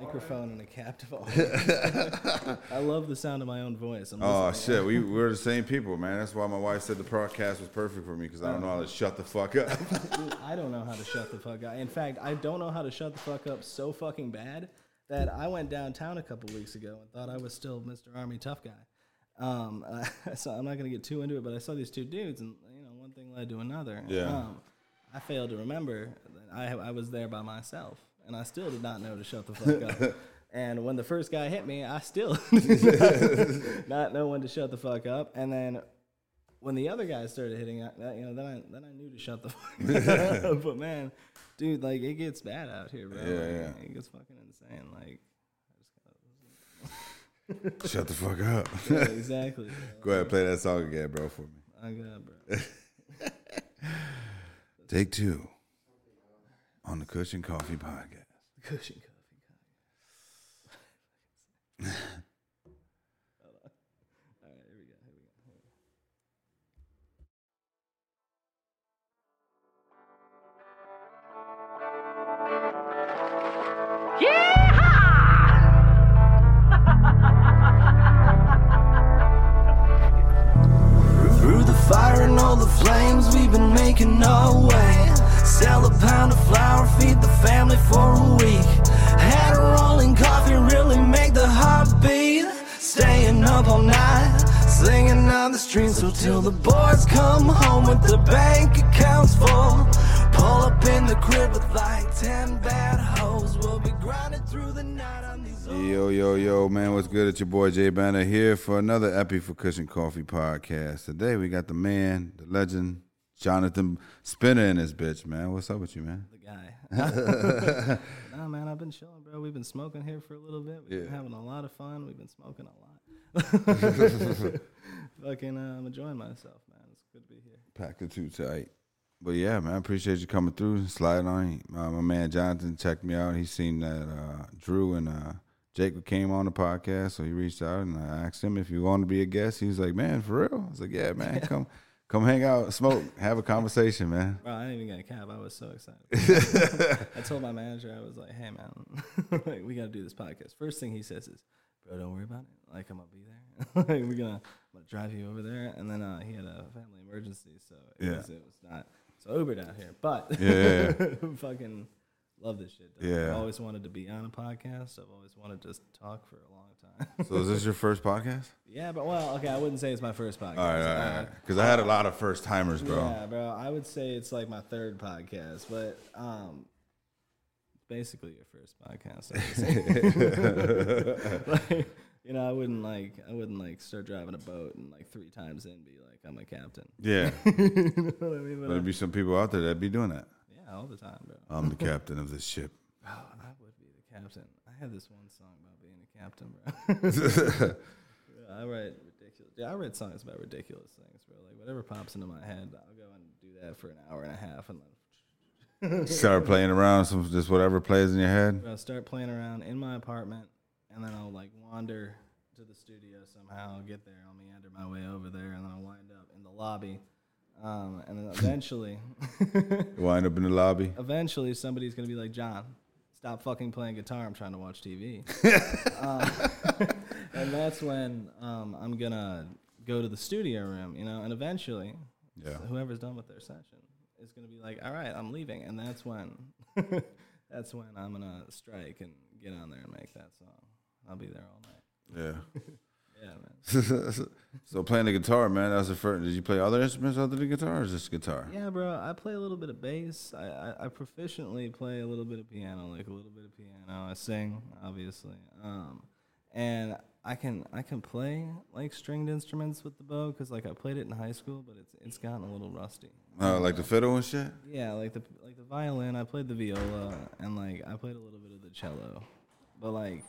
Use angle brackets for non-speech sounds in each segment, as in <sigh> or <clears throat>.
microphone and a captive audience. <laughs> I love the sound of my own voice. I'm Oh shit, we we're the same people, man. That's why my wife said the podcast was perfect for me because I don't know how to shut the fuck up. <laughs> I don't know how to shut the fuck up. In fact, I don't know how to shut the fuck up so fucking bad that I went downtown a couple weeks ago and thought I was still Mr. Army tough guy. Um, <laughs> so I'm not gonna get too into it, but I saw these two dudes, and you know, one thing led to another. Yeah. Um, I failed to remember that I I was there by myself, and I still did not know to shut the fuck up. <laughs> And when the first guy hit me, I still did <laughs> <laughs> not know when to shut the fuck up. And then when the other guys started hitting, I- you know, then I then I knew to shut the fuck up. but man, dude, like it gets bad out here, bro. Yeah, Like, yeah. It gets fucking insane. Like, shut the fuck up. yeah, exactly. Go ahead, play that song again, bro, for me. I got, bro. Take two on the Kush and Coffee Podcast. Kush and coffee. Hold on. All right, here we go. Here we go. Here we go. Through the fire and all the flames, we've been making our way. Sell a pound of flour, feed the family for a week. Had a rolling coffee, really make the heart beat. Staying up all night, singing on the streets so till the boys come home with the bank accounts full. Pull up in the crib with like 10 bad hoes. We'll be grinding through the night on these Yo, yo, yo, man, what's good? It's your boy Jay Banner here for another Epi for Kush and Coffee podcast. Today we got the man, the legend, Jonathan Spinner in this bitch, man. What's up with you, man? The guy. <laughs> nah, man, I've been chilling, bro. We've been smoking here for a little bit. We've Yeah. been having a lot of fun. We've been smoking a lot. <laughs> Fucking, uh, I'm enjoying myself, man. It's good to be here. Packed it too tight. But yeah, man, I appreciate you coming through, sliding on. Uh, my man Jonathan checked me out. He seen that uh, Drew and uh, Jacob came on the podcast, so he reached out and I asked him if he wanted to be a guest. He was like, "Man, for real?" I was like, "Yeah, man, <laughs> come, come hang out, smoke, have a conversation, man." Bro, I didn't even get a cab. I was so excited. <laughs> I told my manager, I was like, hey, man, <laughs> like, we got to do this podcast. First thing he says is, bro, don't worry about it. Like, I'm going to be there. <laughs> like, we're going to gonna drive you over there. And then uh, he had a family emergency, so it, Yeah. was, it was not so Ubered out here. But Yeah, fucking love this shit. Yeah. I've always wanted to be on a podcast. I've always wanted to just talk for a long time. <laughs> So is this your first podcast? yeah, but well, okay, I wouldn't say it's my first podcast. All right, all right, Uh, right. Because I had a lot of first timers, bro. Yeah, bro. I would say it's like my third podcast, but um, basically your first podcast. <laughs> <laughs> Like, you know, I wouldn't like I wouldn't like start driving a boat and like three times in be like I'm a captain. Yeah, you know what I mean? But, there'd be some people out there that'd be doing that. All the time, bro. I'm the captain of this ship. <laughs> Bro, I would be the captain. I had this one song about being a captain, bro. <laughs> Yeah, I write ridiculous. Yeah, I write songs about ridiculous things, bro. Like whatever pops into my head, I'll go and do that for an hour and a half, and then <laughs> Start playing around, some just whatever plays in your head. I'll start playing around in my apartment, and then I'll like wander to the studio somehow. I'll get there, I'll meander my way over there, and then I'll wind up in the lobby. Um, and then eventually, <laughs> Wind up in the lobby. eventually, somebody's gonna be like, "John, stop fucking playing guitar. I'm trying to watch TV." <laughs> um, <laughs> and that's when um, I'm gonna go to the studio room, you know. And eventually, Yeah. whoever's done with their session is gonna be like, "All right, I'm leaving," and that's when that's when I'm gonna strike and get on there and make that song. I'll be there all night. Yeah. Yeah, man. <laughs> so playing the guitar, man. That's the first. Did you play other instruments other than guitar, or just guitar? Yeah, bro. I play a little bit of bass. I, I, I proficiently play a little bit of piano, like a little bit of piano. I sing, obviously. Um, and I can I can play like stringed instruments with the bow because like I played it in high school, but it's it's gotten a little rusty. Uh, like the fiddle and shit. Yeah, like the like the violin. I played the viola, and like I played a little bit of the cello. But like,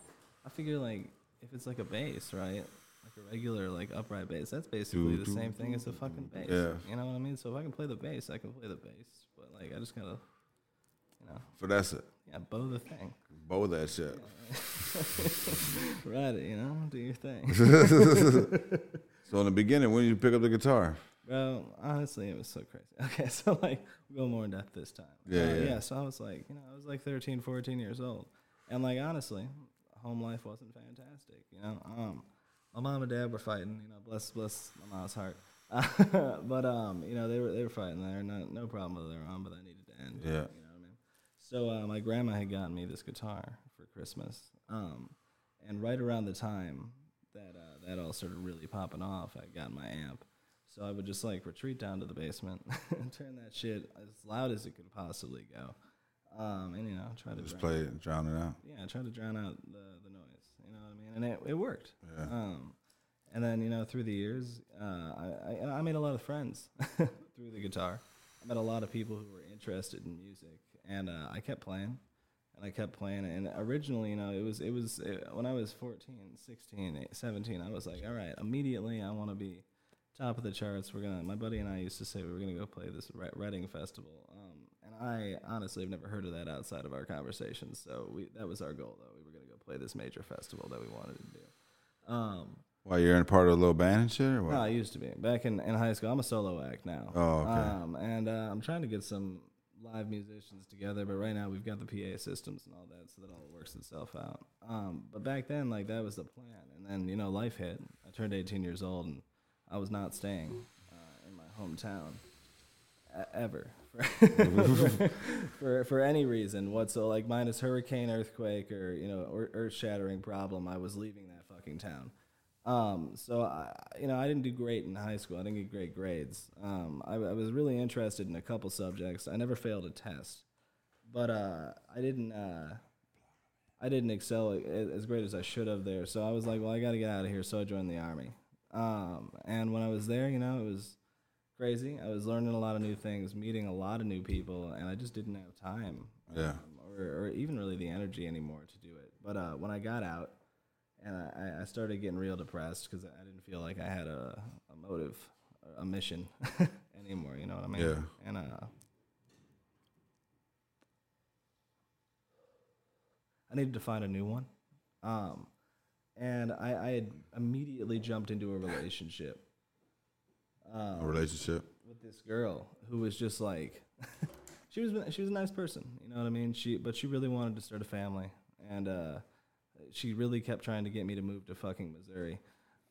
I figure like if it's like a bass, right? Like a regular like upright bass, that's basically the same thing as a fucking bass. Yeah. You know what I mean? So if I can play the bass, I can play the bass. But like, I just gotta, you know, So that's it. yeah, bow the thing. Bow that shit. <laughs> Ride it, you know, do your thing. <laughs> So in the beginning, when did you pick up the guitar? Bro, honestly, it was so crazy. <laughs> Okay, so like, we'll go more in depth this time. Yeah, Uh, yeah. yeah. So I was like, you know, I was like 13, 14 years old. And like honestly, home life wasn't fantastic. You know, um, my mom and dad were fighting. You know, bless bless my mom's heart. <laughs> but um, you know, they were they were fighting there. No no problem with their own, but that needed to end. Yeah. You know what I mean? So uh, my grandma had gotten me this guitar for Christmas. Um, and right around the time that uh, that all started really popping off, I got my amp. So I would just like retreat down to the basement and <laughs> turn that shit as loud as it could possibly go. Um, and you know, try to Just play it, drown it out. yeah, try to drown out the, the noise. You know what I mean? And it, it worked. Yeah. Um, and then you know through the years, uh, I, I I made a lot of friends <laughs> through the guitar. I met a lot of people who were interested in music, and uh, I kept playing, and I kept playing. And originally, you know, it was it was uh when I was 14, 16, eh, 17, I was like, all right, immediately I want to be top of the charts. We're gonna. My buddy and I used to say we were gonna go play this Re- Reading festival. Um, and I honestly have never heard of that outside of our conversations. So we that was our goal though. Play this major festival that we wanted to do. Um, Why you're in part of a little band and shit, or what? no, I used to be back in, in high school. I'm a solo act now. Oh, okay. Um, and uh, I'm trying to get some live musicians together, but right now we've got the PA systems and all that, so that all works itself out. Um, but back then, like that was the plan, and then you know life hit. I turned 18 years old, and I was not staying uh, in my hometown ever for, <laughs> for for any reason whatsoever. Like minus hurricane, earthquake, or you know, earth shattering problem, I was leaving that fucking town. Um, so I, you know, I didn't do great in high school. I didn't get great grades. Um, I, I was really interested in a couple subjects. I never failed a test, but uh, I didn't. Uh, I didn't excel as great as I should have there. So I was like, well, I got to get out of here. So I joined the army. Um, and when I was there, you know, it was crazy. I was learning a lot of new things, meeting a lot of new people, and I just didn't have time, Yeah. um, or, or even really the energy anymore to do it. But uh, when I got out, and I, I started getting real depressed because I didn't feel like I had a, a motive, a mission <laughs> anymore. You know what I mean? Yeah. And uh, I needed to find a new one. Um, and I, I had immediately jumped into a relationship A relationship. with this girl who was just like <laughs> she was she was a nice person you know what i mean she but she really wanted to start a family and uh she really kept trying to get me to move to fucking missouri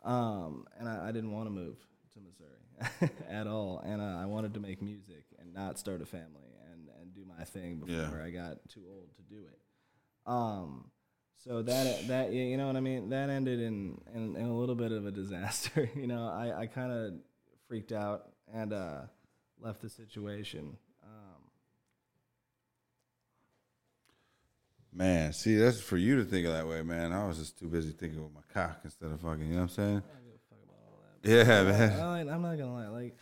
um and i, I didn't want to move to missouri <laughs> at all and uh, i wanted to make music and not start a family and and do my thing before Yeah. i got too old to do it um so that that you know what I mean. That ended in in, in a little bit of a disaster. <laughs> you know, I, I kind of freaked out and uh, left the situation. Um, Man, see, that's for you to think of that way, man. I was just too busy thinking with my cock instead of fucking. You know what I'm saying? I don't give a fuck about all that. Yeah, man. I, I'm not gonna lie, like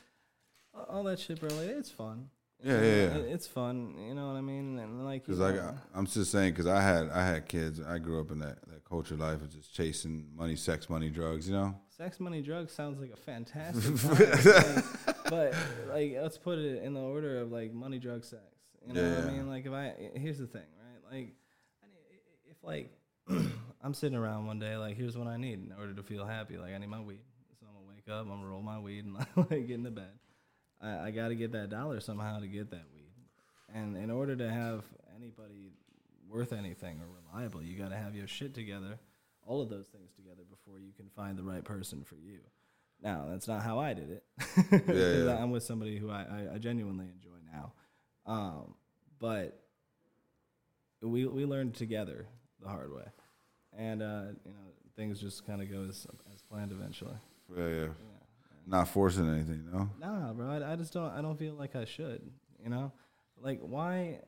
all- all that shit, bro. Like, it's fun. Yeah, yeah, yeah. it- it's fun. You know what I mean? And like, Because like I'm just saying, because I had, I had kids. I grew up in that, that culture life of just chasing money, sex, money, drugs. You know? Sex, money, drugs sounds like a fantastic <laughs> time. like, but like, let's put it in the order of like money, drugs, sex. You know what I mean? Like, if I here's the thing, right? Like, if like <clears throat> I'm sitting around one day, like, here's what I need in order to feel happy. Like, I need my weed, so I'm gonna wake up, I'm gonna roll my weed, and <laughs> like get into bed. I, I got to get that dollar somehow to get that weed, and in order to have anybody worth anything or reliable, you got to have your shit together, all of those things together before you can find the right person for you. Now, that's not how I did it. <laughs> yeah. I'm with somebody who I, I, I genuinely enjoy now. Um, but we we learned together the hard way, and uh, you know things just kind of go as, as planned eventually. Yeah, yeah. Not forcing anything, you know? Nah, bro, I, I just don't. I don't feel like I should. You know, like why,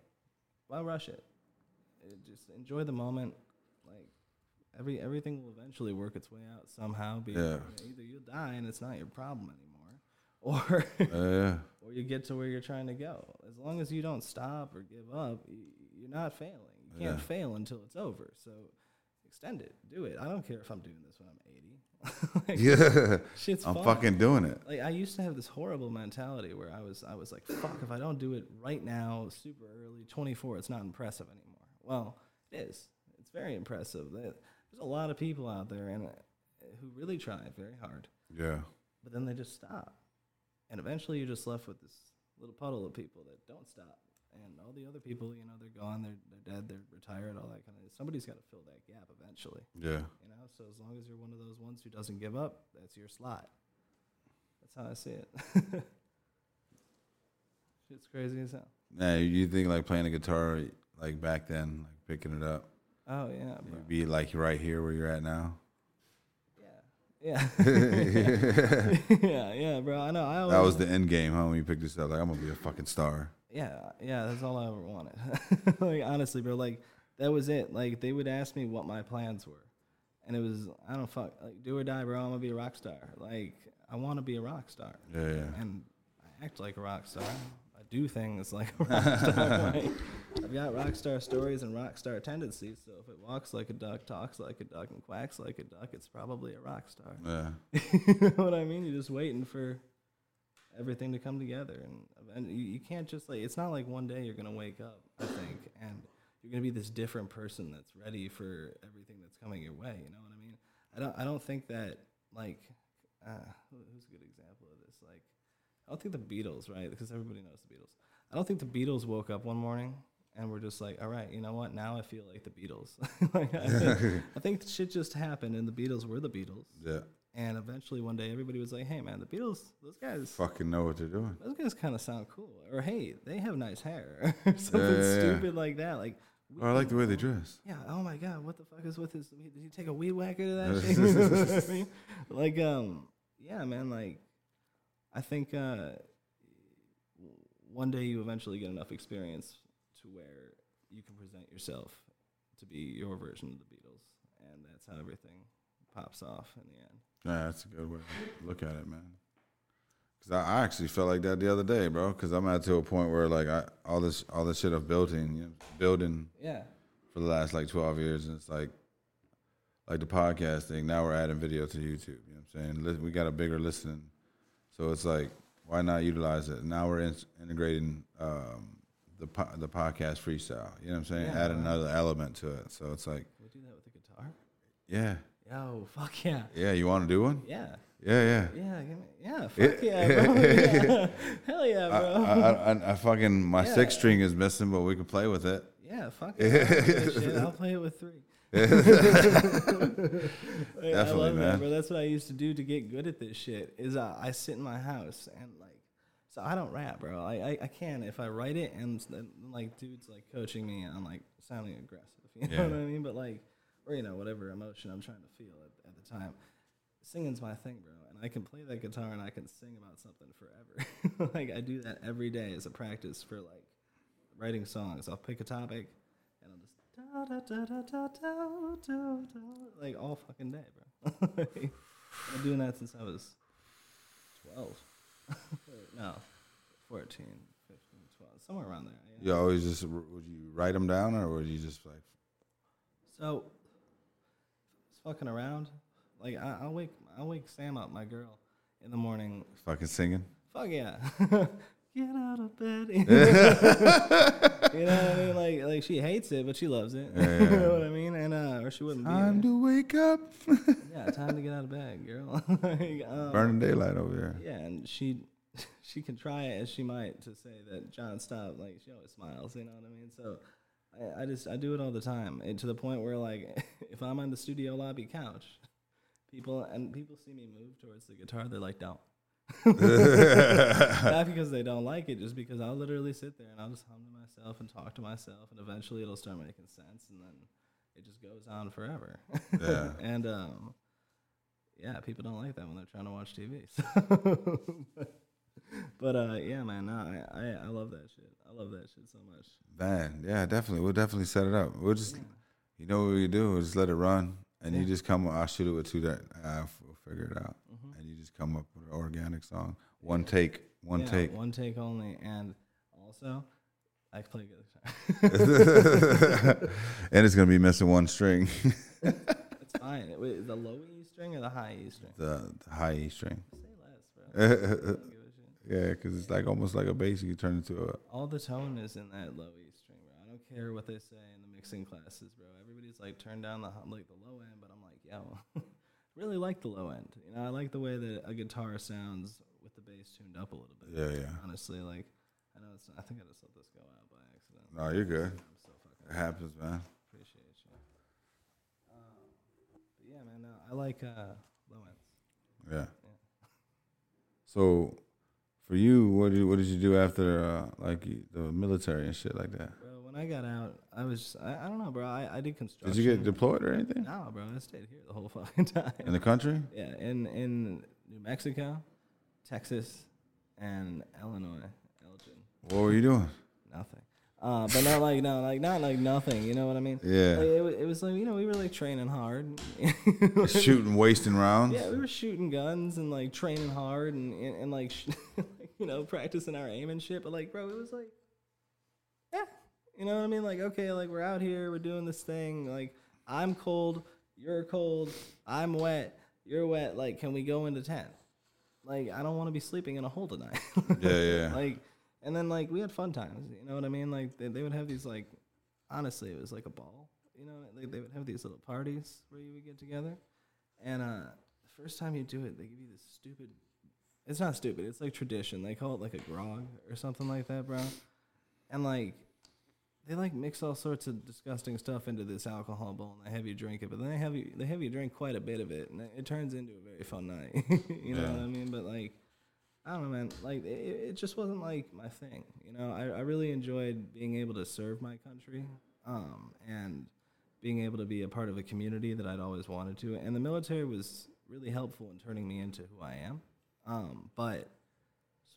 why rush it? Just enjoy the moment. Like every everything will eventually work its way out somehow. Be Yeah. either you'll die and it's not your problem anymore, <laughs> or yeah. <laughs> or you get to where you're trying to go. As long as you don't stop or give up, you're not failing. You can't Yeah. fail until it's over. So extend it, do it. I don't care if I'm doing this when I'm 80. <laughs> Like, Yeah. Shit's I'm fun. fucking doing it. Like I used to have this horrible mentality where I was I was like, fuck, if I don't do it right now, super early, 24, it's not impressive anymore. Well, it is. It's very impressive. There- There's a lot of people out there and uh, who really try very hard, Yeah. but then they just stop, and eventually you're just left with this little puddle of people that don't stop and all the other people, you know, they're gone, they're they're dead, they're retired, all that kind of. Somebody's got to fill that gap eventually, Yeah. you know. So as long as you're one of those ones who doesn't give up, that's your slot. That's how I see it. <laughs> It's crazy as hell. Now, you think like playing the guitar like back then, like picking it up, Oh yeah, bro. you'd be like right here where you're at now. Yeah, yeah, <laughs> <laughs> yeah, yeah, bro. I know. I always, That was the end game, huh? When you picked this up, like I'm gonna be a fucking star. Yeah, yeah, that's all I ever wanted. <laughs> like honestly, bro, like that was it. Like they would ask me what my plans were, and it was I don't fuck like do or die, bro. I'm gonna be a rock star. Like I want to be a rock star, Yeah, yeah. and I act like a rock star. Do things <laughs> like a <laughs> rock star. right? I've got rock star stories and rock star tendencies. So if it walks like a duck, talks like a duck, and quacks like a duck, it's probably a rock star. Yeah. <laughs> you know what I mean? You're just waiting for everything to come together, and, and you, you can't just like it's not like one day you're gonna wake up, I think, and you're gonna be this different person that's ready for everything that's coming your way. You know what I mean? I don't I don't think that like uh, who's a good example of this? Like I don't think the Beatles, right? Because everybody knows the Beatles. I don't think the Beatles woke up one morning and were just like, all right, you know what? Now I feel like the Beatles. <laughs> like, I, think, <laughs> I think shit just happened, and the Beatles were the Beatles. Yeah. And eventually one day everybody was like, hey man, the Beatles, those guys, Fucking know what they're doing. those guys kind of sound cool. Or hey, they have nice hair. <laughs> or something Yeah, yeah, yeah. stupid like that. Like, Or I like the way they dress. yeah, oh my god, what the fuck is with his? Did he take a weed whacker to that shit? You know what I mean? Like, um, yeah, man. Like, I think uh, one day you eventually get enough experience to where you can present yourself to be your version of the Beatles, and that's how everything pops off in the end. Yeah, that's a good way to look at it, man. Cause I, I actually felt like that the other day, bro. Cause I'm at to a point where like I all this all this shit I've built in, you know, building Yeah, for the last like 12 years, and it's like like the podcast thing. Now we're adding video to YouTube. You know what I'm saying? We got a bigger listening, so it's like why not utilize it? Now we're in, integrating um, the po- the podcast freestyle. You know what I'm saying? Yeah, Add right. another element to it. So it's like, can we do that with the guitar? yeah, Oh fuck yeah, yeah. You want to do one? yeah. Yeah, yeah. Yeah, give me, yeah, fuck yeah, bro. <laughs> Yeah. Hell yeah, bro. I, I, I fucking my Yeah. six string is missing, but we can play with it. Yeah, fuck it. I'll, do that shit. I'll play it with three. <laughs> Hey, I love man. that, bro. That's what I used to do to get good at this shit. Is uh, I sit in my house and like, so I don't rap, bro. I, I, I can if I write it and then, like dudes like coaching me and I'm like sounding aggressive. <laughs> You know Yeah. what I mean? But like, or you know whatever emotion I'm trying to feel at, at the time. Singing's my thing, bro, and I can play that guitar and I can sing about something forever. <laughs> like I do that every day as a practice for like writing songs. I'll pick a topic and I'll just <laughs> like all fucking day, bro. <laughs> I've been doing that since I was 12. <laughs> no, 14, 15, 12, somewhere around there. You, you always just, would you write them down or would you just like. So, it's fucking around. Like, I, I'll, wake, I'll wake Sam up, my girl, in the morning. Fucking singing? Fuck yeah get out of bed. <laughs> <laughs> you know what I mean? Like, like she hates it, but she loves it. Yeah, <laughs> you know what I mean? And uh, or she wouldn't be. Time to wake up. Yeah, time to get out of bed, girl. like, um, Burning daylight over here. Yeah, and she she can try as she might to say that John stop. Like she always smiles, you know what I mean. So I, I just I do it all the time, and to the point where like if I'm on the studio lobby couch, people and people see me move towards the guitar, they're like, don't. <laughs> Not because they don't like it, just because I'll literally sit there and I'll just hum to myself and talk to myself, and eventually it'll start making sense, and then it just goes on forever. Yeah. <laughs> and um, yeah, people don't like that when they're trying to watch TV. So <laughs> but uh, yeah, man, no, I, I I love that shit. I love that shit so much. Man, yeah, definitely. We'll definitely set it up. We'll just, you know what we do? We'll just let it run, and you just come. I'll shoot it with two. That uh, figure it out, Mhm. and you just come up with an organic song. One take, one Yeah, take. one take only, and also I play guitar. <laughs> and it's gonna be missing one string, <laughs> it's <laughs> fine. Wait, the low E string or the high E string? the, the high E string. Say less, bro. I don't give a shit. Yeah, because it's like almost like a bass. You turn into a. All the tone is in that low E string, bro. I don't care what they say in the mixing classes, bro. Everybody's like, turn down the like the low end, but I'm like, yo, really like the low end. You know, I like the way that a guitar sounds with the bass tuned up a little bit. Yeah, yeah. Honestly, like I know it's. I think I just let this go out by accident. No, you're good. I'm so fucking. It happens, man. Appreciate you. Um, but yeah, man. No, I like uh, low ends. Yeah. So, for you, what did you, what did you do after uh, like the military and shit like that? Bro, when I got out, I was. Just, I, I don't know, bro. I, I did construction. Did you get deployed or anything No, bro. I stayed here the whole <laughs> fucking time. in the country? Yeah, in in New Mexico, Texas, and Illinois, Elgin. What were you doing? Nothing. Uh, but not like no, like not like nothing. You know what I mean? Yeah. Like, it, it was like you know we were like training hard. <laughs> Shooting, wasting rounds. Yeah, we were shooting guns and like training hard and and, and like, sh- <laughs> like you know practicing our aim and shit. But like, bro, it was like, you know what I mean? Like, okay, like we're out here, we're doing this thing. Like, I'm cold, you're cold, I'm wet, you're wet. Like, can we go into tent? Like, I don't want to be sleeping in a hole tonight. <laughs> Yeah, yeah. <laughs> like, and then like we had fun times. You know what I mean? Like they, they would have these like, honestly, it was like a ball. You know, they, they would have these little parties where you would get together, and uh, the first time you do it, they give you this stupid. It's not stupid. It's like tradition. They call it like a grog or something like that, bro. And like, they like mix all sorts of disgusting stuff into this alcohol bowl, and they have you drink it. But then they have you they have you drink quite a bit of it, and it, turns into a very fun night. <laughs> you know Yeah. what I mean? But like, I don't know, man. Like, it, it just wasn't like my thing. You know, I, I really enjoyed being able to serve my country, um, and being able to be a part of a community that I'd always wanted to. And the military was really helpful in turning me into who I am. Um, but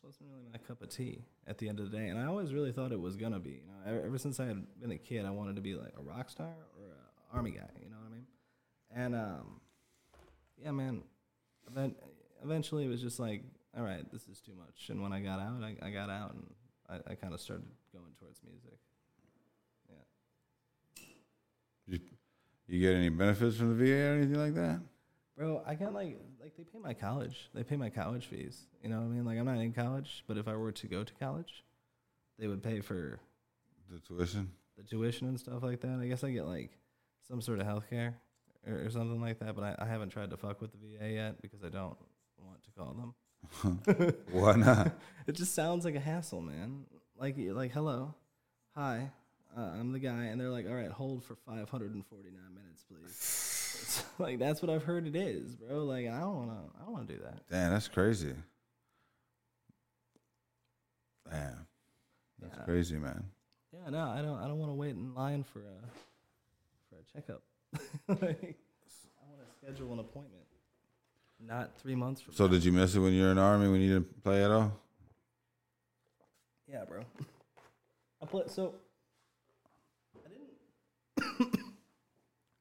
wasn't really my cup of tea at the end of the day. And I always really thought it was gonna be. You know, ever, ever since I had been a kid, I wanted to be like a rock star or an army guy. You know what I mean? And um, yeah, man. Then eventually it was just like, all right, this is too much. And when I got out, I, I got out and I, I kind of started going towards music. Yeah. You, you get any benefits from the VA or anything like that? Bro, I got like like they pay my college. They pay my college fees. You know what I mean? Like I'm not in college, but if I were to go to college, they would pay for The tuition? the tuition and stuff like that. I guess I get like some sort of health care or, or something like that, but I, I haven't tried to fuck with the VA yet because I don't want to call them. <laughs> Why not? <laughs> It just sounds like a hassle, man. Like like, hello, hi, uh, I'm the guy, and they're like, all right, hold for 549 minutes, please. It's <laughs> like that's what I've heard it is, bro. Like I don't wanna, I don't wanna do that. Damn, that's crazy. Damn, that's Yeah. crazy, man. Yeah, no, I don't, I don't want to wait in line for a, for a checkup. <laughs> like, I want to schedule an appointment, not three months from. So did you miss it when you were in the army when you didn't play at all? Yeah, bro. <laughs> I play so. I didn't.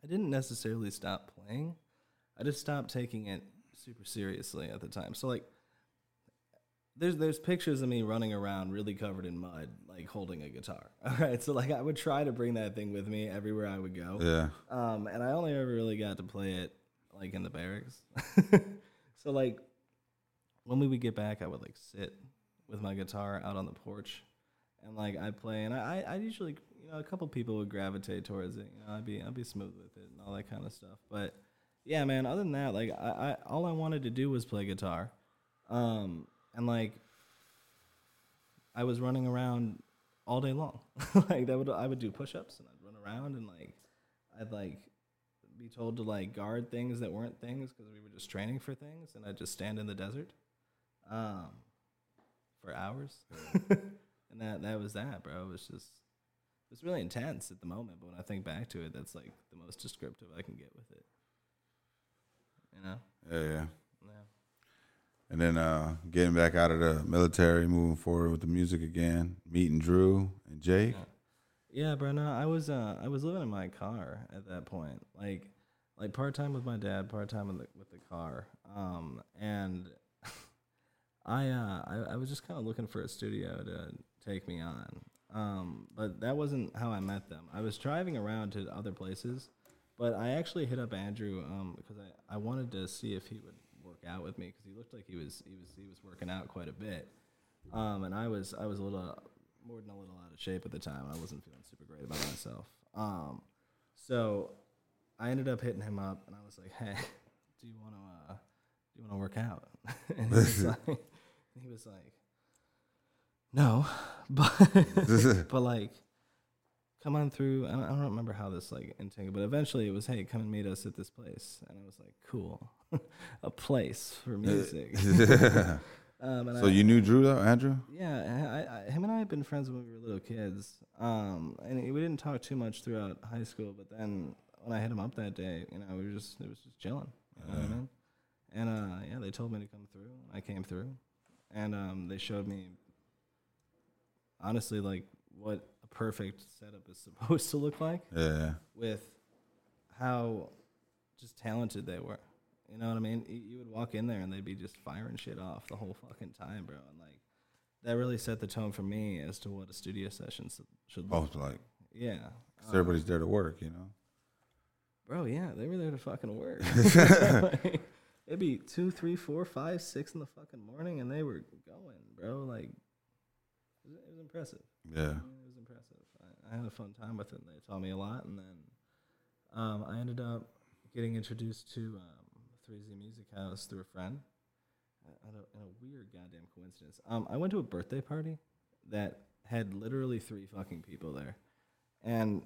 I didn't necessarily stop playing. I just stopped taking it super seriously at the time. So like, there's there's pictures of me running around really covered in mud, like holding a guitar. <laughs> All right, so like I would try to bring that thing with me everywhere I would go. Yeah. Um, and I only ever really got to play it like in the barracks. <laughs> so like when we would get back, I would like sit with my guitar out on the porch, and like I'd play, and I I usually you know a couple people would gravitate towards it. You know, I'd be I'd be smooth with it and all that kind of stuff. But yeah, man. Other than that, like I, I all I wanted to do was play guitar, um, and like I was running around all day long. <laughs> like that would I would do push-ups and I'd run around and like I'd like be told to like guard things that weren't things because we were just training for things and I'd just stand in the desert um for hours. <laughs> and that that was that, bro. It was just was really intense at the moment, but when I think back to it, that's like the most descriptive I can get with it. You know? Yeah, yeah. Yeah. And then uh, getting back out of the military, moving forward with the music again, meeting Drew and Jake. Yeah, bro. No, I was uh, I was living in my car at that point, like like part time with my dad, part time with the, with the car. Um, and <laughs> I uh, I, I was just kind of looking for a studio to take me on. Um, but that wasn't how I met them. I was driving around to other places, but I actually hit up Andrew um, because I, I wanted to see if he would work out with me because he looked like he was he was he was working out quite a bit. Um, and I was I was a little more than a little out of shape at the time. I wasn't feeling super great about myself. Um, so I ended up hitting him up, and I was like, "Hey, <laughs> do you want to uh, do you want to work out?" <laughs> and he was <laughs> like, he was like, No, <laughs> but <laughs> but like, come on through. I don't, I don't remember how this like entangled, but eventually it was, hey, come and meet us at this place, and I was like, cool, <laughs> a place for music. um, and so I, you knew Drew though, Andrew? yeah, I, I, him and I had been friends when we were little kids. Um, and we didn't talk too much throughout high school, but then when I hit him up that day, you know, we were just it was just chilling. You know what I mean? And uh, yeah, they told me to come through. I came through, and um, they showed me honestly like what a perfect setup is <laughs> supposed to look like Yeah. with how just talented they were. You know what I mean? You would walk in there and they'd be just firing shit off the whole fucking time, bro. And like that really set the tone for me as to what a studio session should look. Both like Yeah, 'cause everybody's there to work, you know. bro. Yeah, they were there to fucking work. Like, <laughs> <laughs> it'd be two, three, four, five, six in the fucking morning, and they were going, bro. Like it was, it was impressive. Yeah. It was impressive. I, I had a fun time with it. They taught me a lot, and then um, I ended up getting introduced to um, 3Z Music House through a friend. At a, in a weird goddamn coincidence. Um, I went to a birthday party that had literally three fucking people there, and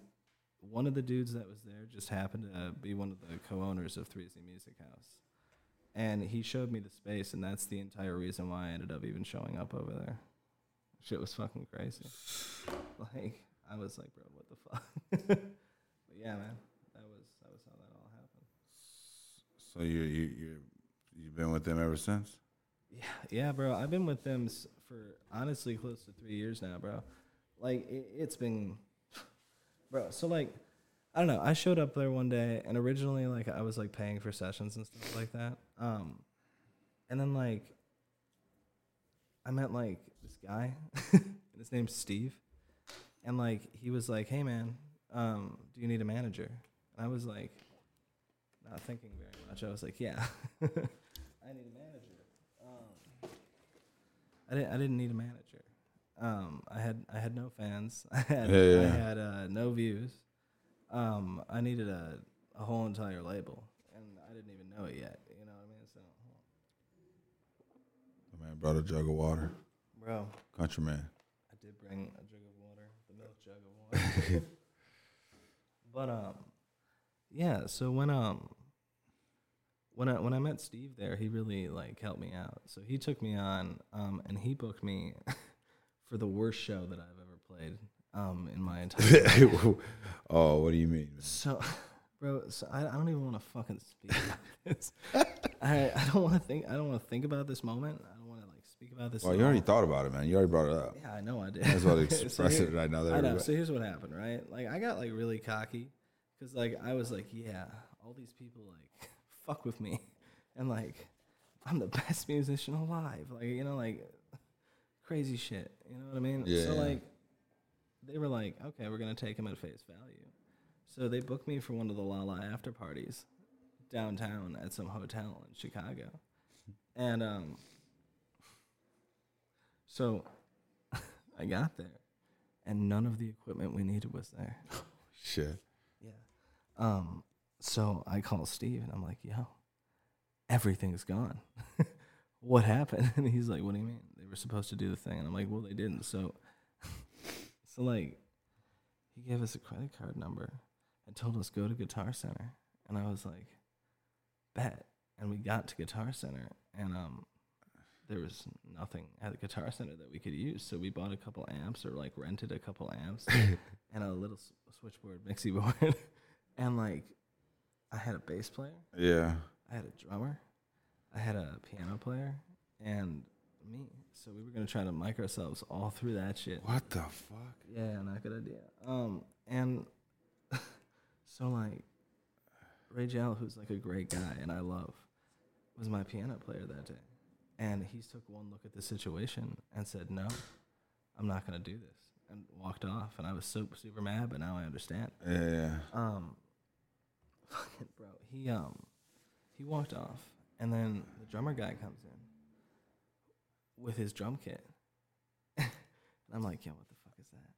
one of the dudes that was there just happened to be one of the co-owners of 3Z Music House, and he showed me the space, and that's the entire reason why I ended up even showing up over there. Shit was fucking crazy. Like I was like, bro, what the fuck? <laughs> but yeah, man, that was that was how that all happened. So you you you you've been with them ever since? Yeah, yeah, bro. I've been with them for honestly close to three years now, bro. Like it, it's been, <sighs> bro. So like, I don't know. I showed up there one day, and originally like I was like paying for sessions and stuff like that. Um, and then like, I met like this guy, <laughs> and his name's Steve, and like he was like, "Hey man, um, do you need a manager?" And I was like, not thinking very much. I was like, "Yeah, <laughs> I need a manager." Um, I didn't. I didn't need a manager. Um, I had. I had no fans. <laughs> I had. Yeah, yeah. I had uh, no views. Um, I needed a a whole entire label, and I didn't even know it yet. You know what I mean? So, The man brought a jug of water. bro, Countryman. I did bring a jug of water, the milk jug of water. <laughs> but um, yeah. So when um, when I when I met Steve there, he really like helped me out. So he took me on, um, and he booked me <laughs> for the worst show that I've ever played, um, in my entire. <laughs> life. oh, what do you mean? man? So, bro, so I, I don't even want to fucking speak about this. I I don't want to think. I don't want to think about this moment. I don't want to like speak about this. Well, you already thought about it, man. You already brought it up. Yeah, I know I did. Might as well So express here- it right now. That I know. So here's what happened, right? Like I got like really cocky because like I was like, yeah, all these people like <laughs> fuck with me, and like I'm the <laughs> best musician alive. Like you know, like crazy shit. You know what I mean? Yeah. So like they were like, okay, we're gonna take him at face value. So they booked me for one of the Lolla after parties downtown at some hotel in Chicago, and um, so <laughs> I got there, and none of the equipment we needed was there. <laughs> Shit. Yeah. Um. So I call Steve and I'm like, "Yo, everything's gone. <laughs> what happened?" And he's like, "What do you mean? They were supposed to do the thing." And I'm like, "Well, they didn't." So, so like, he gave us a credit card number and told us go to Guitar Center, and I was like, "Bet." And we got to Guitar Center, and um, there was nothing at the Guitar Center that we could use. So we bought a couple amps or like rented a couple amps <laughs> and a little s- switchboard mixie <laughs> board. and like, I had a bass player, Yeah. I had a drummer, I had a piano player, and me. So we were gonna try to mic ourselves all through that shit. What the fuck? Yeah, not a good idea. Um, and <laughs> so like Ray Jell, who's like a great guy and I love, was my piano player that day, and he took one look at the situation and said, "No, I'm not gonna do this," and walked off. And I was so super mad, but now I understand. Yeah. yeah. Um, <laughs> fucking bro, he um, he walked off, and then the drummer guy comes in with his drum kit, <laughs> and I'm like, yo, what the fuck is that?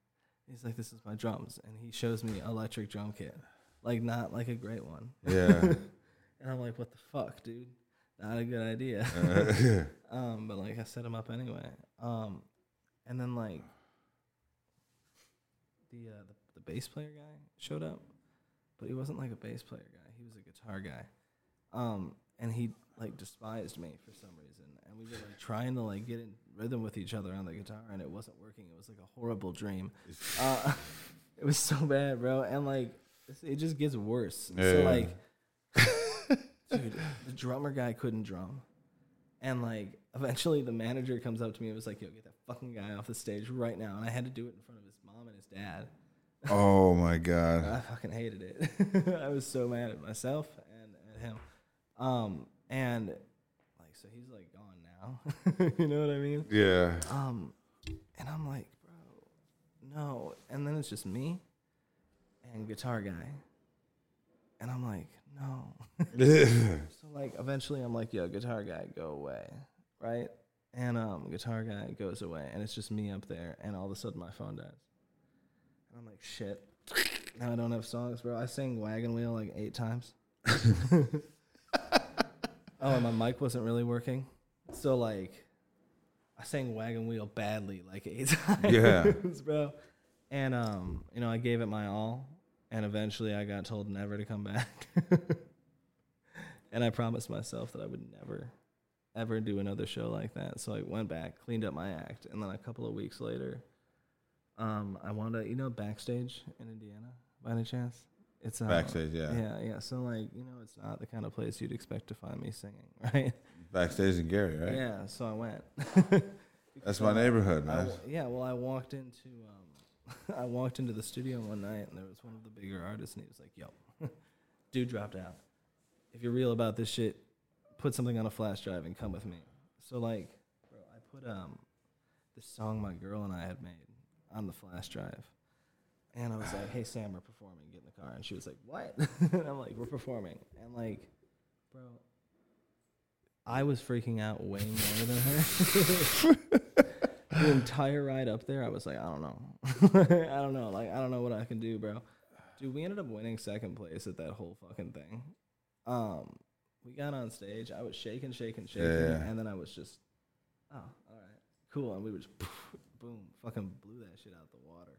He's like, this is my drums, and he shows me electric drum kit, like not like a great one, Yeah. <laughs> and I'm like, what the fuck, dude? Not a good idea. <laughs> <laughs> um, but like I set him up anyway. Um, and then like the, uh, the the bass player guy showed up, but he wasn't like a bass player guy. He was a guitar guy, um, and he like despised me for some reason. And we were like trying to like get in rhythm with each other on the guitar, and it wasn't working. It was like a horrible dream. Uh, <laughs> it was so bad, bro. And like it just gets worse. So Yeah. like, dude, the drummer guy couldn't drum. And like eventually the manager comes up to me and was like, Yo, get that fucking guy off the stage right now. And I had to do it in front of his mom and his dad. Oh my god. I fucking hated it. <laughs> I was so mad at myself and at him. Um, and like so he's like gone now. <laughs> you know what I mean? Yeah. Um, and I'm like, bro, no. And then it's just me and guitar guy. And I'm like, no. <laughs> So like eventually I'm like, yo, guitar guy, go away. Right? And um guitar guy goes away and it's just me up there and all of a sudden my phone dies. And I'm like, shit. Now I don't have songs, bro. I sang Wagon Wheel like eight times. <laughs> oh, and my mic wasn't really working. So like I sang Wagon Wheel badly like eight <laughs> times. Yeah. bro. And um, you know, I gave it my all and eventually I got told never to come back. <laughs> and I promised myself that I would never ever do another show like that. So I went back, cleaned up my act, and then a couple of weeks later, um, I wanted to, you know, backstage in Indiana by any chance? It's uh, Backstage, yeah. yeah, yeah. So like, you know, it's not the kind of place you'd expect to find me singing, <laughs> right? Backstage in Gary, right? Yeah. So I went. <laughs> That's my neighborhood, man. yeah, well, I walked into um, <laughs> I walked into the studio one night, and there was one of the bigger artists, and he was like, "Yo, <laughs> dude dropped out. If you're real about this shit, put something on a flash drive and come with me." So like, bro, I put um this song my girl and I had made on the flash drive, and I was like, "Hey Sam, we're performing. Get in the car." And she was like, "What?" <laughs> and I'm like, "We're performing." And like, bro. I was freaking out way more than her the entire ride up there, I was like, I don't know, <laughs> I don't know, like I don't know what I can do, bro. Dude, we ended up winning second place at that whole fucking thing. Um, we got on stage. I was shaking, shaking, shaking, Yeah. and then I was just, oh, all right, cool, and we were just <laughs> boom, fucking blew that shit out of the water.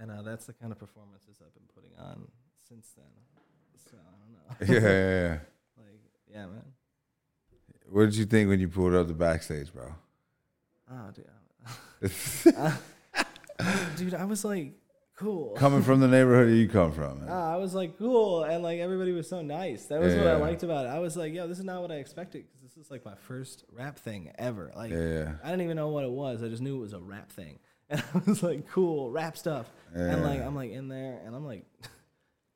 And uh, that's the kind of performances I've been putting on since then. So I don't know. <laughs> yeah, yeah, yeah. like, yeah, man. What did you think when you pulled up the backstage, bro? Oh, dude. <laughs> Dude, I was like, cool. <laughs> Coming from the neighborhood you come from, man. Ah, I was like, cool, and like everybody was so nice. That was what I Yeah. liked about it. I was like, yo, this is not what I expected because this is like my first rap thing ever. Like, Yeah. I didn't even know what it was. I just knew it was a rap thing, <laughs> and I was like, cool, rap stuff. And like. I'm like in there, and I'm like.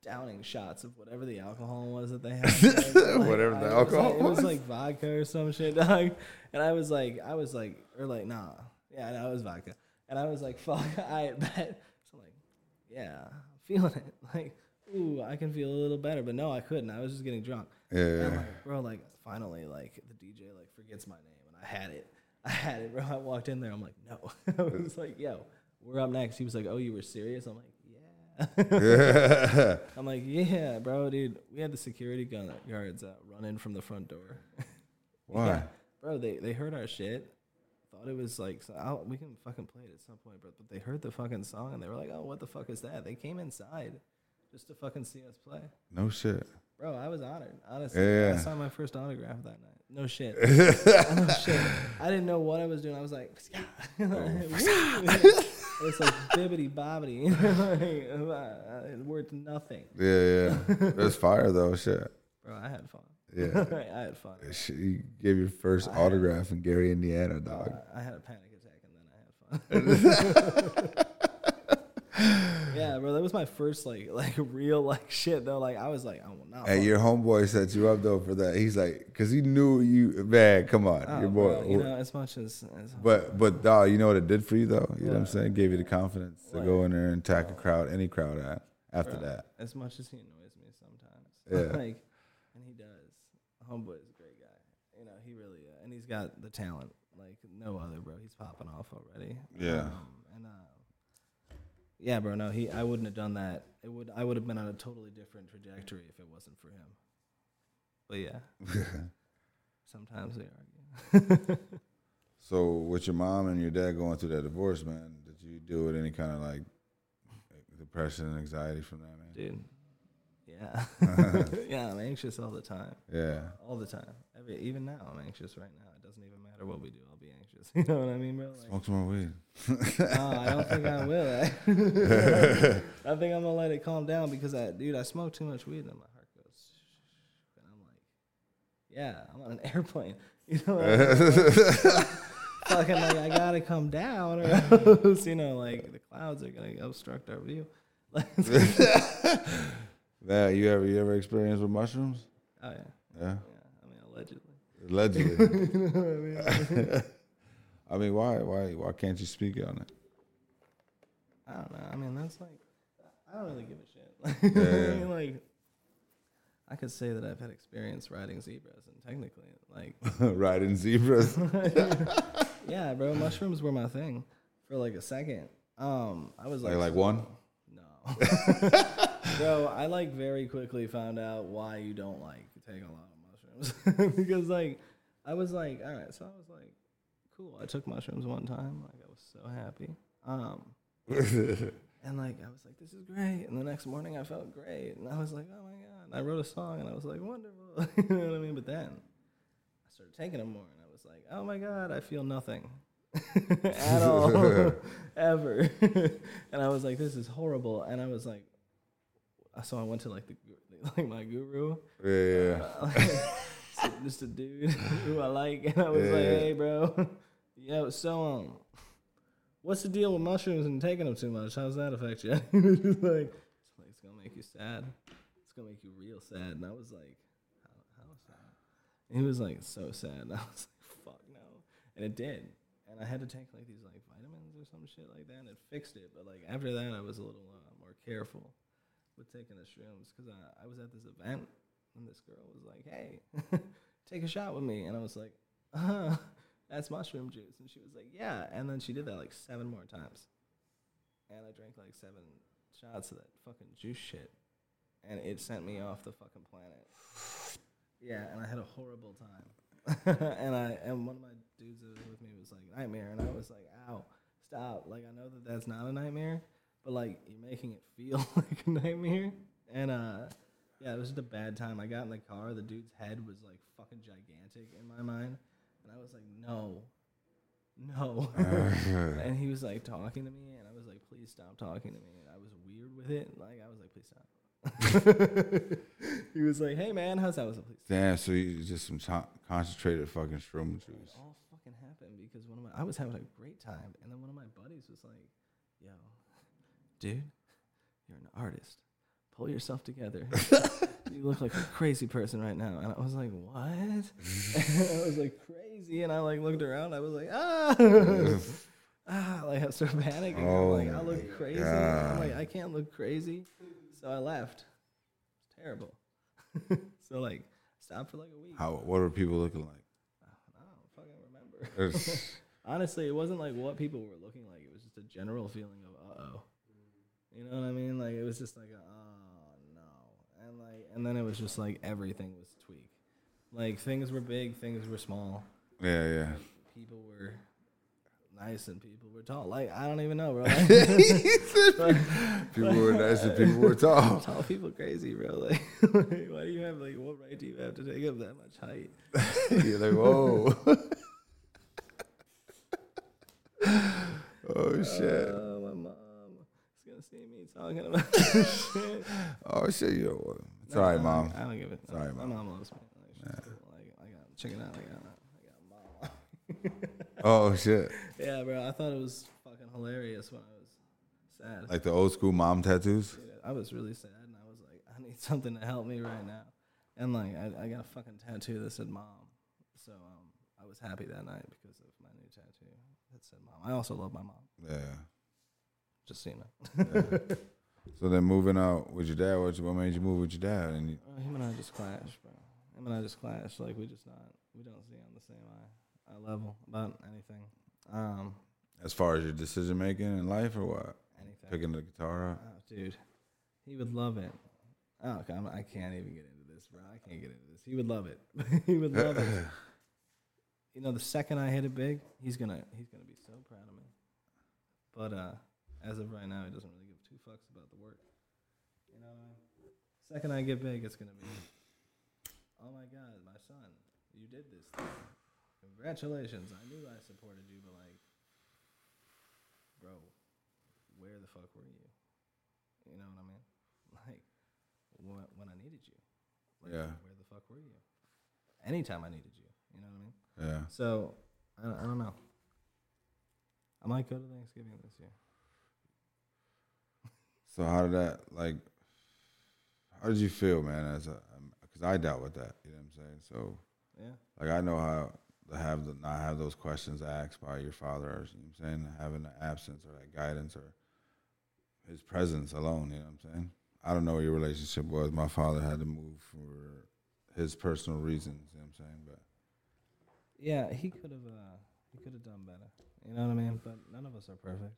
Downing shots of whatever the alcohol was that they had. Like, Whatever the I was alcohol like- It was was. like vodka or some shit, dog. And I was like, I was like, or like, nah, yeah, no, it was vodka. And I was like, fuck, <laughs> I bet. So I'm like, yeah, I'm feeling it. <laughs> Like, ooh, I can feel a little better. But no, I couldn't. I was just getting drunk. Yeah, And. I'm like, bro, like, finally, like, the DJ, like, forgets my name. And I had it. <laughs> I had it, bro. I walked in there. I'm like, no. I was like, yo, we're up next. He was like, oh, you were serious? I'm like, yeah. I'm like, yeah, bro, dude. We had the security guards uh, run in from the front door. Why? Yeah. Bro, they, they heard our shit. Thought it was like, so I'll, we can fucking play it at some point, bro. But they heard the fucking song and they were like, oh, what the fuck is that? They came inside just to fucking see us play. No shit. Bro, I was honored, honestly. Yeah. I signed my first autograph that night. No shit. <laughs> no shit. I didn't know what I was doing. I was like, <laughs> oh, Woo. it's like bibbity bobbity. <laughs> like, it worth nothing. Yeah, yeah. It was fire though. Shit. Bro, I had fun. Yeah. <laughs> I had fun. You gave your first autograph in Gary, Indiana, dog. I had a panic attack and then I had fun. <laughs> yeah, bro, that was my first like like <laughs> real like shit though. Like I was like, oh no. Hey, your homeboy set you up though for that. He's like, cause he knew you. Man, come on, Oh, your boy. bro, you know, as much as, as But but dog, you know what it did for you though. You know what I'm saying? Gave you the confidence to go in there and attack a crowd, any crowd. At, after bro, that, as much as he annoys me sometimes, Yeah. like, and he does. Homeboy is a great guy. You know, he really, uh, and he's got the talent like no other, bro. He's popping off already. Yeah. Um, and uh, yeah, bro. No, he. I wouldn't have done that. It would. I would have been on a totally different trajectory if it wasn't for him. But yeah, <laughs> sometimes they argue. <laughs> So with your mom and your dad going through that divorce, man, did you deal with any kind of like depression and anxiety from that, man? dude. Yeah, <laughs> <laughs> yeah. I'm anxious all the time, Yeah. all the time. Every, even now, I'm anxious right now. It doesn't even matter what we do. I'll be anxious. <laughs> You know what I mean, bro? Like, Smoke some more weed. no, I don't think I will. I think I'm gonna let it calm down because I, dude, I smoke too much weed and my heart goes, and I'm like, yeah, I'm on an airplane. You know, what I mean? fucking like I gotta come down, or else, you know, like the clouds are gonna obstruct our view. That you ever you ever experienced with mushrooms? oh yeah, Yeah. yeah. I mean, allegedly. Allegedly. <laughs> You know what I mean, <laughs> I mean, why why why can't you speak on it? I don't know. I mean, that's like, I don't really give a shit. <laughs> I mean, like, I could say that I've had experience riding zebras, and technically, like, Riding zebras. yeah, bro, mushrooms were my thing for like a second. Um, I was like, Like like one? no, bro. I like very quickly found out why you don't like take a lot of mushrooms <laughs> because like I was like, all right, so I was like, cool. I took mushrooms one time, like I was so happy. Um, <laughs> and like I was like, this is great. And the next morning I felt great, and I was like, oh my god. And I wrote a song, and I was like, wonderful. <laughs> you know what I mean? But then I started taking them more, and I was like, oh my god, I feel nothing at all ever. and I was like, this is horrible. And I was like, so I went to like the <laughs> like my guru, Yeah, yeah. uh, just a dude <laughs> who I like, and I was like, hey, bro, <laughs> yo, so um, what's the deal with mushrooms and taking them too much? How's that affect you? he was just like, it's like it's gonna make you sad. It's gonna make you real sad. And I was like, how, how sad? And he was like, so sad. And I was like, fuck no. And it did. And I had to take like these like vitamins or some shit like that, and it fixed it. But like after that, I was a little uh, more careful with taking the shrooms because I, I was at this event and this girl was like, "Hey, <laughs> take a shot with me," and I was like, "Uh, that's mushroom juice," and she was like, "Yeah," and then she did that like seven more times, and I drank like seven shots of that fucking juice shit, and it sent me off the fucking planet. Yeah, and I had a horrible time. <laughs> and I and one of my dudes that was with me was like nightmare, and I was like, "Ow, stop!" Like I know that that's not a nightmare, but like you're making it feel <laughs> like a nightmare. And uh, yeah, it was just a bad time. I got in the car, the dude's head was like fucking gigantic in my mind, and I was like, "No, no." <laughs> and he was like talking to me, and I was like, "Please stop talking to me." And I was weird with it. Like I was like, "Please stop." <laughs> he was like, "Hey man, how's that?" I was like, "Please." stop." Damn, so you just some con- concentrated fucking shroom It juice. all fucking happened because one of my I was having a great time, and then one of my buddies was like, "Yo, dude, you're an artist. Pull yourself together. <laughs> you look like a crazy person right now." And I was like, "What?" and <laughs> I was like, "Crazy," and I like looked around. I was like, "Ah." <laughs> Ah, like I started panicking. I'm like, I Oh look crazy. I'm like, I can't look crazy. So I left. It's terrible. so like, stopped for like a week. How? What are people looking like? I don't fucking remember. Honestly, it wasn't like what people were looking like. It was just a general feeling of oh. You know what I mean? Like it was just like oh no, and like and then it was just like everything was tweaked. Like things were big, things were small. yeah, yeah. People were nice and people were tall. Like I don't even know, bro. <laughs> Like, <laughs> People were nice and people were tall. <laughs> tall people crazy, bro. Like, why do you have like what right do you have to take up that much height? You're like, whoa. oh shit. Oh, my mom is gonna see me talking about <laughs> shit. Oh shit. Yo, it's all right, mom. don't, I don't give it. Sorry, my Mom. mom loves me. Like, she's cool. like I got check it out. I got I got mom. <laughs> Oh shit. yeah, bro. I thought it was fucking hilarious when I was sad. Like the old school mom tattoos. Dude, I was really sad, and I was like, I need something to help me right now. And like, I, I got a fucking tattoo that said mom. So um, I was happy that night because of my new tattoo that said mom. I also love my mom. Yeah. Just so you know. So then moving out with your dad, what, what made you move with your dad? And you, Uh, him and I just clash, bro. Him and I just clash. Like we just not, we don't see on the same eye, eye level about anything. Um, as far as your decision making in life or what? anything. Picking the guitar up. Oh, dude, he would love it. Oh, okay, I'm, I can't even get into this, bro. I can't get into this. He would love it. <laughs> he would love it. you know, the second I hit it big, he's gonna he's gonna be so proud of me. But uh, as of right now, he doesn't really give two fucks about the work. You know what I mean? Second I get big, it's gonna be, oh my god, my son, you did this thing. Congratulations! I knew I supported you, but like, bro, where the fuck were you? You know what I mean? <laughs> Like, when, when I needed you. Like, Yeah. Where the fuck were you? Anytime I needed you. You know what I mean? Yeah. So I, I don't know. I might go to Thanksgiving this year. So how did that like? How did you feel, man? As a because I dealt with that. You know what I'm saying? So Yeah. like I know how to have the not have those questions asked by your father. Or, you know what I'm saying? Having the absence or that guidance or his presence alone. You know what I'm saying? I don't know what your relationship was. My father had to move for his personal reasons. You know what I'm saying? But Yeah, he could have. Uh, he could have done better. You know what I mean? But none of us are perfect.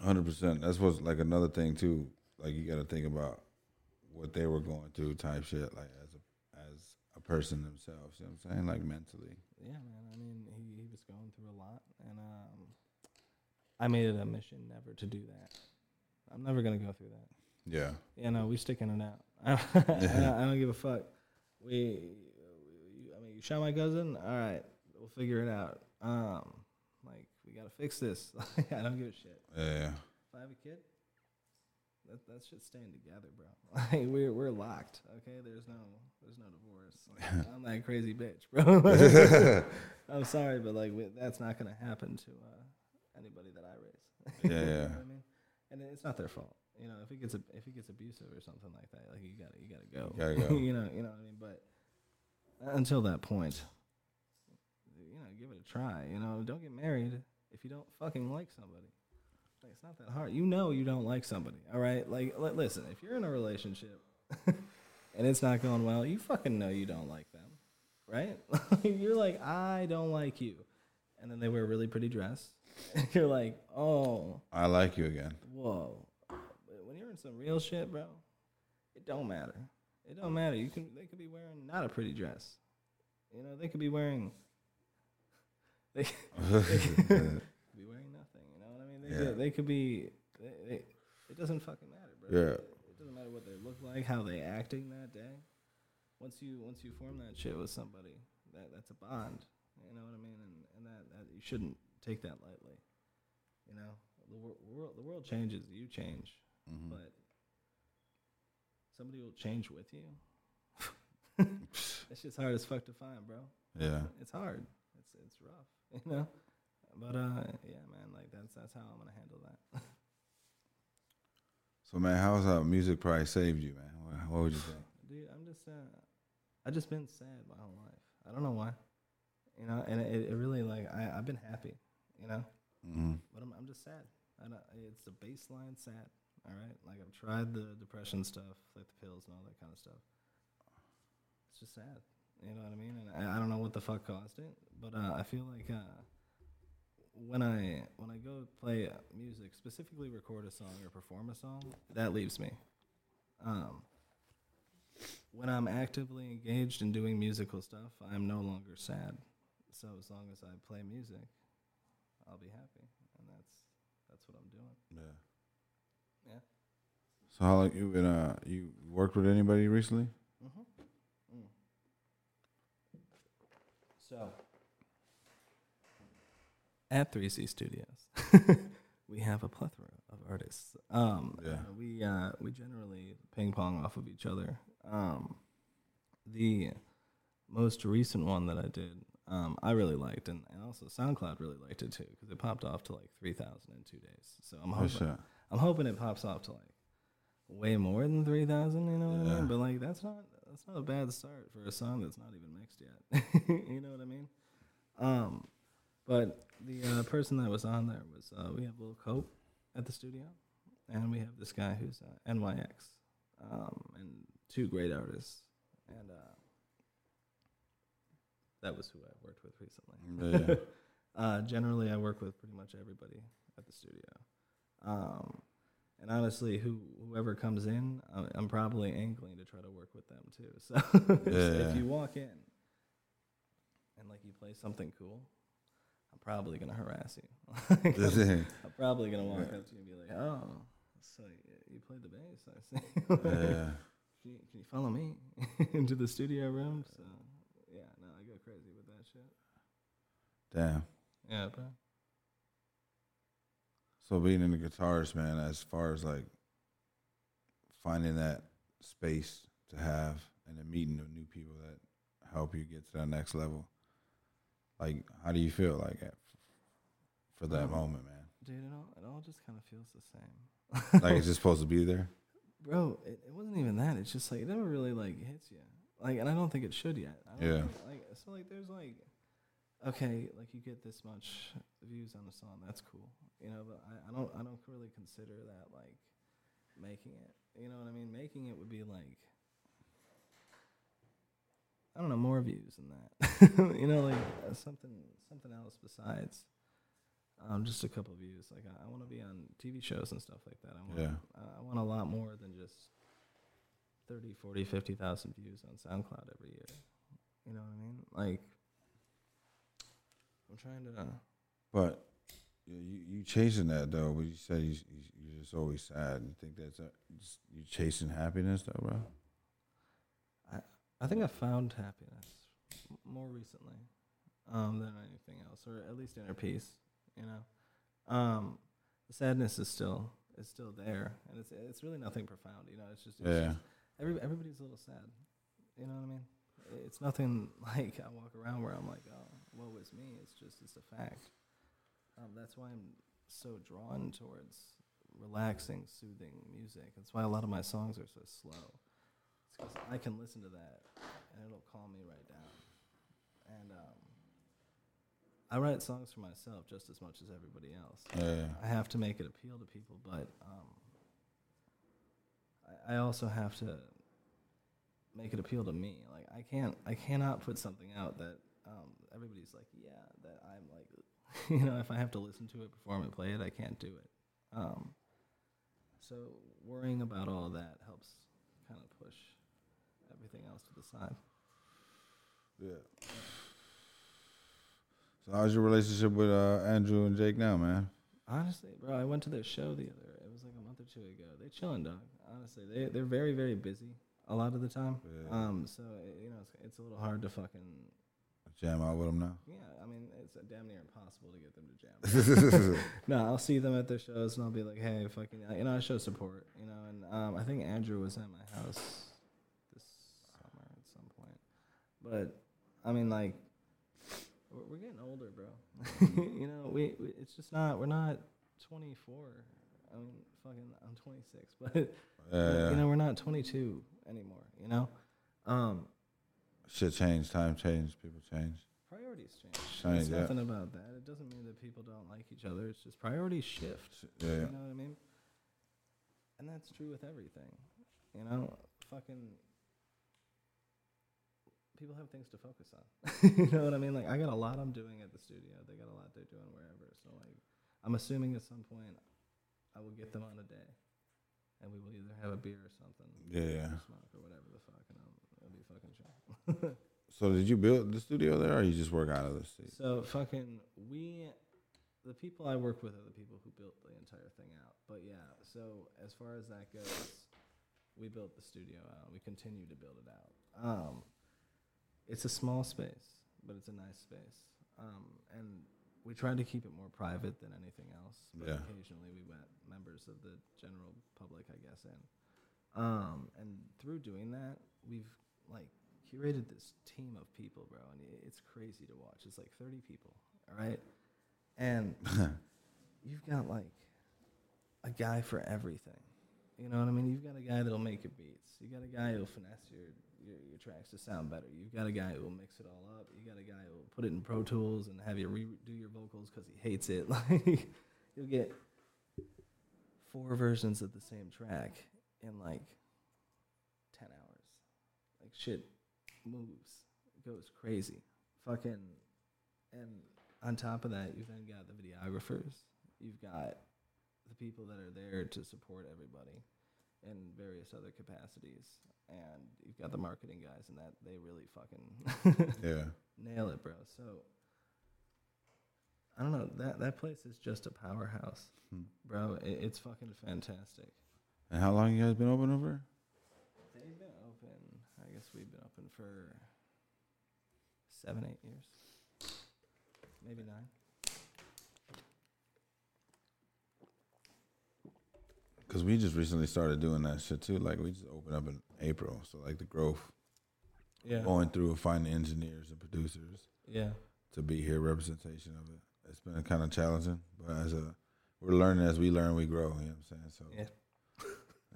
Hundred percent. That's what's like another thing too. Like you got to think about what they were going through, type shit. Like as a as a person themselves. You know what I'm saying? Like mentally. Yeah, man. I mean, he, he was going through a lot, and um, I made it a mission never to do that. I'm never gonna go through that. Yeah. Yeah, know, we sticking it out. <laughs> I don't, I don't, I don't give a fuck. We, we, I mean, you shot my cousin. All right, we'll figure it out. Um, like we gotta fix this. <laughs> I don't give a shit. Yeah. If I have a kid, that that shit's staying together, bro. <laughs> Like we're we're locked. Okay, there's no there's no divorce. Like, <laughs> I'm that crazy bitch, bro. <laughs> I'm sorry, but like we, that's not gonna happen to uh, anybody that I raise. Yeah, You know yeah. I mean, and it's not their fault. You know, if it gets if it gets abusive or something like that, like you gotta you gotta go. Gotta go. you know, you know what I mean. But until that point, you know, give it a try. You know, don't get married if you don't fucking like somebody. Like, it's not that hard. You know you don't like somebody. All right. Like, li- listen, if you're in a relationship <laughs> and it's not going well, you fucking know you don't like them, right? <laughs> you're like, I don't like you, and then they wear a really pretty dress. <laughs> you're like, oh, I like you again. whoa. But when you're in some real shit, bro, it don't matter. It don't matter. You can they could be wearing not a pretty dress. You know, they could be wearing they, they could be wearing nothing. You know what I mean? They, Yeah. could, they could be. They, they, it doesn't fucking matter, bro. Yeah. It doesn't matter what they look like, how they acting that day. Once you once you form that shit with somebody, that that's a bond. You know what I mean? And and that, that you shouldn't take that lightly. You know, the wor- world the world changes, you change, Mhm. but somebody will change with you. <laughs> That shit's hard as fuck to find, bro. Yeah. It's hard. It's it's rough, <laughs> you know. But uh, yeah, man, like that's that's how I'm gonna handle that. <laughs> So man, how's uh, music probably saved you, man? What, what would you think? <sighs> Dude, I'm just uh, I just been sad my whole life. I don't know why, you know. And it, it really like I I've been happy, you know. mm-hmm. But I'm I'm just sad. I it's the baseline sad. All right, like I've tried the depression stuff, like the pills and all that kind of stuff. It's just sad. You know what I mean? And I, I don't know what the fuck caused it, but uh, I feel like uh, when I when I go play music, specifically record a song or perform a song, that leaves me. Um, when I'm actively engaged in doing musical stuff, I'm no longer sad. So as long as I play music, I'll be happy, and that's that's what I'm doing. Yeah. Yeah. So how long you been? Uh, you worked with anybody recently? Mm-hmm. So, at 3C Studios, <laughs> we have a plethora of artists. Um, Yeah. uh, we uh, we generally ping pong off of each other. Um, the most recent one that I did, um, I really liked, and, and also SoundCloud really liked it too because it popped off to like three thousand in two days. So I'm hoping shit. I'm hoping it pops off to like way more than three thousand. You know what I mean? But like that's not that's not a bad start for a song that's not even mixed yet. <laughs> you know what I mean? Um, but the uh, person that was on there was uh, we have Lil Cope at the studio, and we have this guy who's uh, NYX, um, and two great artists, and uh, that was who I worked with recently. Yeah. <laughs> Uh, generally, I work with pretty much everybody at the studio. Um, and honestly, who whoever comes in, I'm, I'm probably angling to try to work with them too. <laughs> So <laughs> Yeah. if you walk in and like you play something cool, I'm probably gonna harass you. <laughs> <laughs> I'm probably gonna walk up to you and be like, "Oh, so you played the bass? I see. <laughs> yeah. can, you, can you follow me into the studio room?" So yeah, no, I go crazy with that shit. Damn. Yeah, bro. So being in the guitarist, man, as far as like finding that space to have and then meeting new people that help you get to that next level, like how do you feel like at, for that Um, moment, man? Dude, it all it all just kind of feels the same. Like it's just <laughs> supposed to be there. bro it, it wasn't even that it's just like it never really like hits you like and i don't think it should yet I don't Yeah. think, like so like there's like okay like you get this much views on a song that's cool you know but i, I don't i don't really consider that like making it you know what i mean making it would be like i don't know more views than that <laughs> you know like uh, something something else besides um, just a couple views. Like I, I want to be on TV shows and stuff like that. I want, Yeah. uh, I want a lot more than just 30, 40, 50,000 views on SoundCloud every year. You know what I mean? Like I'm trying to. But you you chasing that though. But you said you, you you're just always sad. You think that's a, you chasing happiness though, bro? I think I found happiness m- more recently um, than anything else, or at least inner peace. You know, um, the sadness is still is still there, and it's it's really nothing profound. You know, it's just, it's Yeah. just every, everybody's a little sad. You know what I mean? It's nothing <laughs> like I walk around where I'm like, oh, woe is me. It's just it's a fact. Um, that's why I'm so drawn towards relaxing, soothing music. That's why a lot of my songs are so slow. It's 'cause I can listen to that and it'll calm me right down. And um, I write songs for myself just as much as everybody else. Yeah. I have to make it appeal to people, but um, I, I also have to make it appeal to me. Like I can't, I cannot put something out that um, everybody's like, yeah, that I'm like, <laughs> you know, if I have to listen to it, perform it, play it, I can't do it. Um, so worrying about all of that helps kind of push everything else to the side. Yeah. So how's your relationship with uh, Andrew and Jake now, man? Honestly, bro, I went to their show the other. It was like a month or two ago. They're chilling, dog. Honestly, they they're very very busy a lot of the time. Yeah. Um, so it, you know it's, it's a little hard to fucking Jam out with them now. yeah. I mean, it's uh, damn near impossible to get them to jam. <laughs> <laughs> no, I'll see them at their shows and I'll be like, hey, fucking, you know, I show support, you know. And um, I think Andrew was at my house this summer at some point. But I mean, like, we're, we're getting older, bro. <laughs> you know, we, we it's just not we're not 24. I mean, fucking, I'm 26, <laughs> but Yeah, you know, we're not 22 anymore. You know, um, Shit changed, time changed, people change. priorities change. Change, It's yeah. nothing about that. It doesn't mean that people don't like each other. It's just priorities shift. Yeah, yeah. You know what I mean? And that's true with everything. You know, fucking people have things to focus on. <laughs> you know what I mean? Like I got a lot I'm doing at the studio. They got a lot they're doing wherever. So like I'm assuming at some point I will get them on a day. And we will either have a beer or something. Yeah, yeah. Or smoke or whatever the fuck and I'll, it'll be fucking chill. <laughs> So did you build the studio there, or you just work out of the seat? So fucking we, the people I work with are the people who built the entire thing out. But yeah, so as far as that goes, we built the studio out. We continue to build it out. Um, it's a small space, but it's a nice space. Um, and we tried to keep it more private than anything else. But Yeah. occasionally we let members of the general public, I guess, in. Um, and through doing that, we've like curated this team of people, bro, and it's crazy to watch. It's like 30 people, all right? And <laughs> you've got like a guy for everything. You know what I mean? You've got a guy that'll make your beats. You got a guy who'll finesse your, your, your tracks to sound better. You've got a guy who'll mix it all up. You got a guy who'll put it in Pro Tools and have you redo your vocals because he hates it. <laughs> Like you'll get four versions of the same track in like 10 hours. Like shit moves. It goes crazy. Fucking and on top of that, you've then got the videographers. You've got the people that are there to support everybody in various other capacities. And you've got the marketing guys and that they really fucking <laughs> Yeah. nail it, bro. So I don't know that that place is just a powerhouse, Hmm. bro. It, it's fucking fantastic. And how long you guys been open over? They've been open. I guess we've been open for seven, eight years, maybe nine. Because we just recently started doing that shit too. Like we just opened up in April, so like the growth, Yeah, going through and finding engineers and producers yeah, to be here, representation of it. It's been kind of challenging, but as a we're learning as we learn, we grow. You know what I'm saying? So yeah.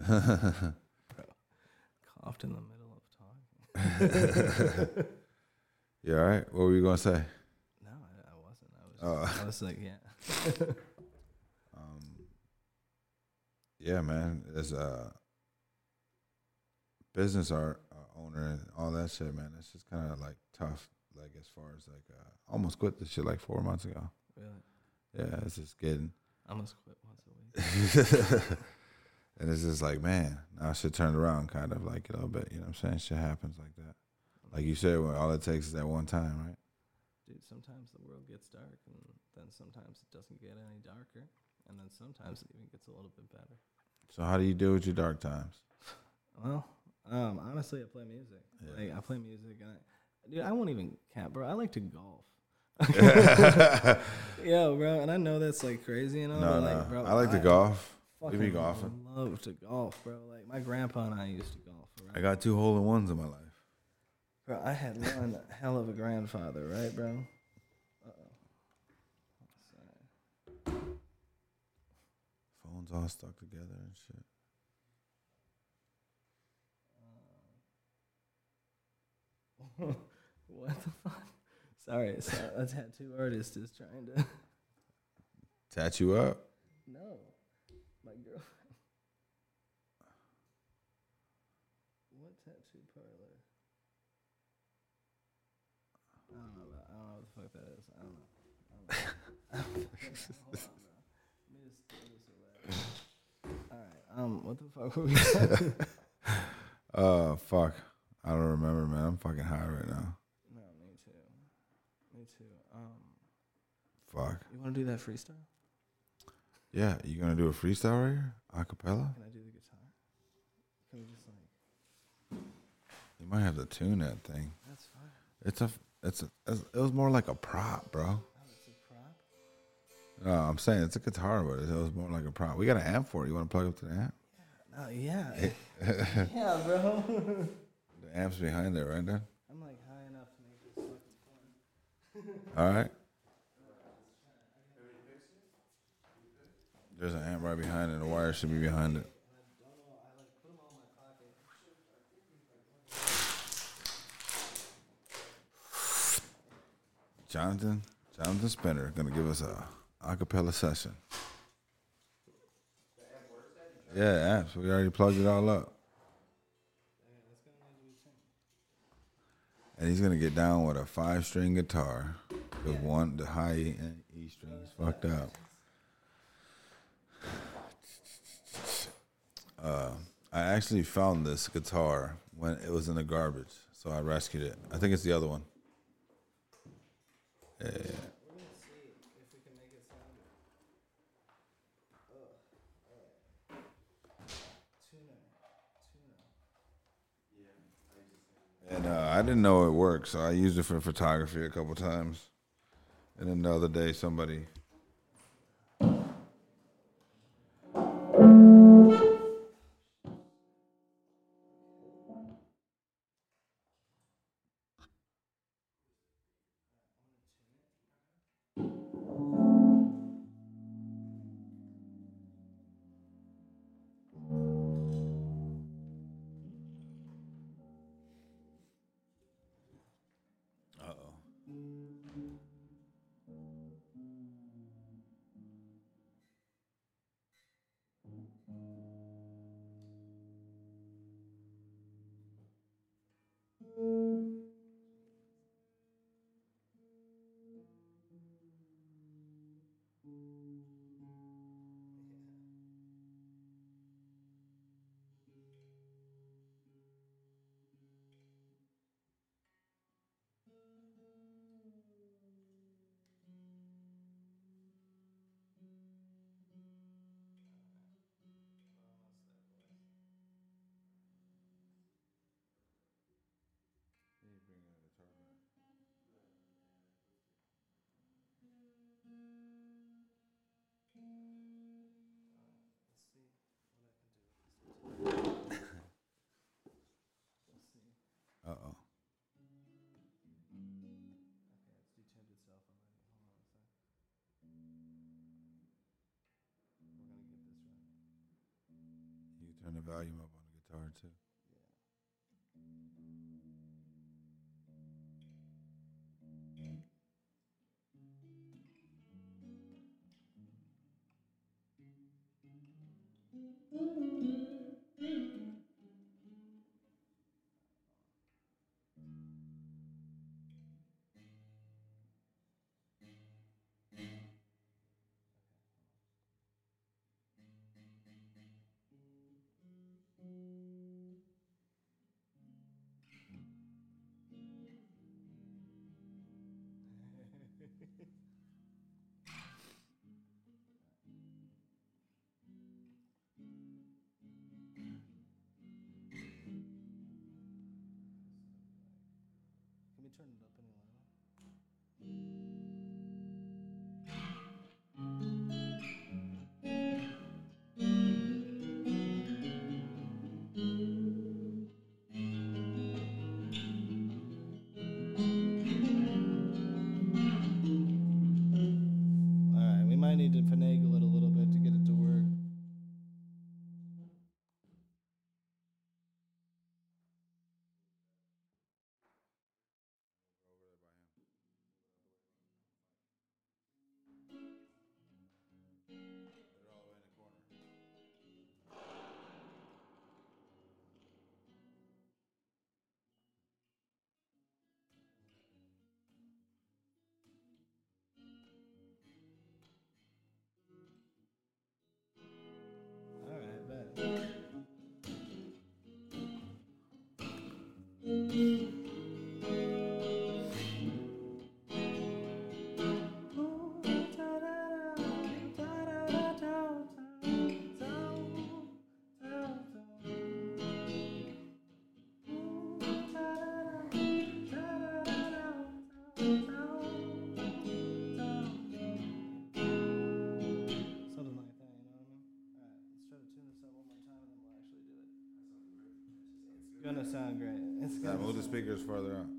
So <laughs> Coughed in the middle of talking. <laughs> yeah, all right. What were you gonna say? No, I, I wasn't. I was. Oh. I was like, yeah. <laughs> Yeah, man. As a business art uh, owner and all that shit, man, it's just kind of like tough. Like as far as like, uh, almost quit this shit like four months ago. Really, Yeah, it's just getting, I almost quit once a week. <laughs> and it's just like, man, now shit turned around, kind of like a little bit. You know what I'm saying? Shit happens like that. Like you said, well, all it takes is that one time, right? Dude, sometimes the world gets dark, and then sometimes it doesn't get any darker, and then sometimes it even gets a little bit better. So how do you deal with your dark times? Well, um, honestly, I play music. Yeah. Like I play music, and I, dude, I won't even cap, bro. I like to golf. <laughs> yeah, bro, and I know that's like crazy, you know. no, no, like, bro, I like to golf. We be golfing. Love to golf, bro. Like my grandpa and I used to golf. Right? I got two hole in ones in my life. Bro, I had one <laughs> hell of a grandfather, right, bro? Phones all stuck together and shit. <laughs> what the fuck? Sorry, so a tattoo artist is trying to. <laughs> Tat you up? No, my girlfriend. What tattoo parlor? I don't know. About, I don't know what the fuck that is. I don't know. I don't know. <laughs> Hold on, bro. Let me just throw this away. All right. Um. What the fuck were we? Doing? <laughs> Uh, fuck. I don't remember, man. I'm fucking high right now. no, me too. Me too. Um. Fuck. You want to do that freestyle? Yeah, you gonna do a freestyle right here? Acapella? Can I do the guitar? Can we just like? You might have to tune that thing. That's fine. It's a, it's a, it's- it was more like a prop, bro. No, I'm saying it's a guitar, but it was more like a prop. We got an amp for it. You want to plug up to the amp? Oh yeah. yeah, <laughs> bro. <laughs> The amp's behind there, right there. I'm like high enough to make this fucking fun. All right. There's an amp right behind it. The wire should be behind it. Jonathan, Jonathan Spinner, gonna give us a acapella session. Yeah, amps. We already plugged it all up. And he's gonna get down with a five string guitar with one the high E E strings fucked up. Uh, I actually found this guitar when it was in the garbage, so I rescued it. I think it's the other one. Yeah, yeah, yeah. We're gonna see if we can make it sound good. Tuner. Tuner. And uh, I didn't know it worked, so I used it for photography a couple times. And then the other day, somebody. turn the volume up on the guitar too. Yeah. 괜찮나? sound great. It's to move the speakers further up.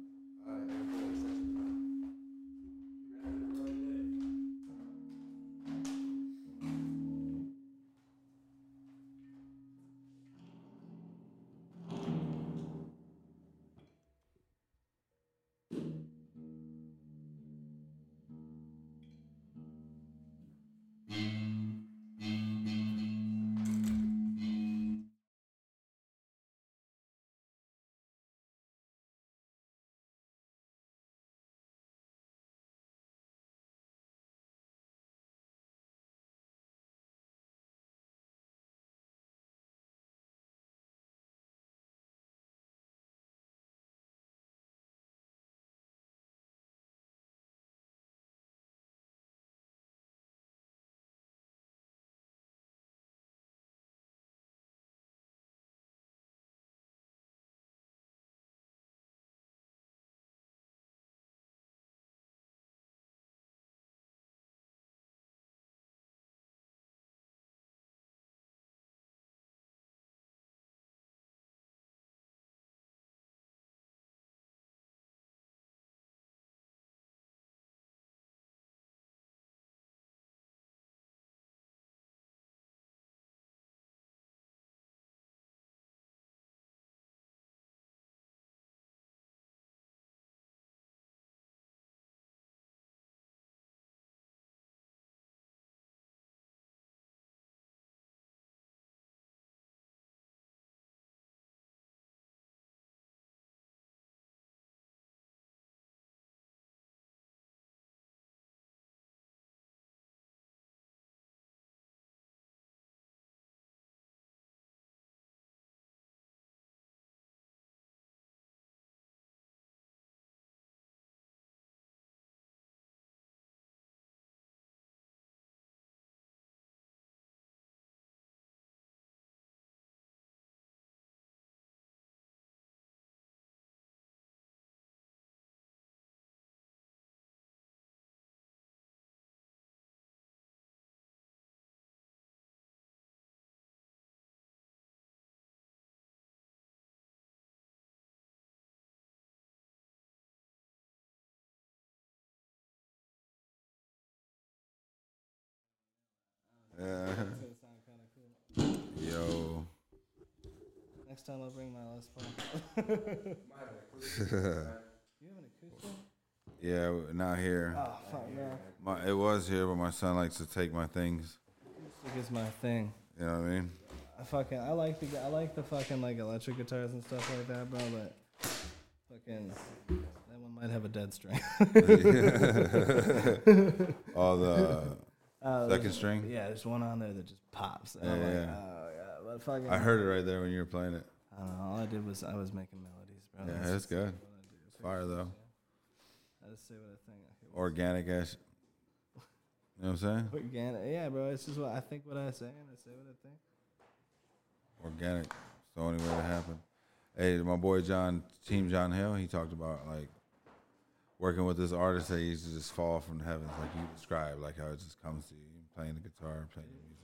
Next time I'll bring my Les Paul. <laughs> <laughs> you have an acoustic? Yeah, not here. Oh fuck no. My, it was here, but my son likes to take my things. Acoustic is my thing. You know what I mean? I fucking I like the I like the fucking like electric guitars and stuff like that, bro. But fucking that one might have a dead string. <laughs> All the Uh, second string. yeah, there's one on there that just pops. Yeah, like, yeah. Fucking. I heard it right there when you were playing it. I don't know. All I did was I was making melodies, bro. Yeah, That's that's good. what I do. It's fire though. I just say what I think. Organic ass. You know what I'm saying? Organic, yeah, bro. It's just what I think. What I say, and I say what I think. Organic. It's the only way to happen. Hey, my boy John, Team John Hill, he talked about like working with this artist that he used to just fall from the heavens, like you described, like how it just comes to you, playing the guitar, playing the music.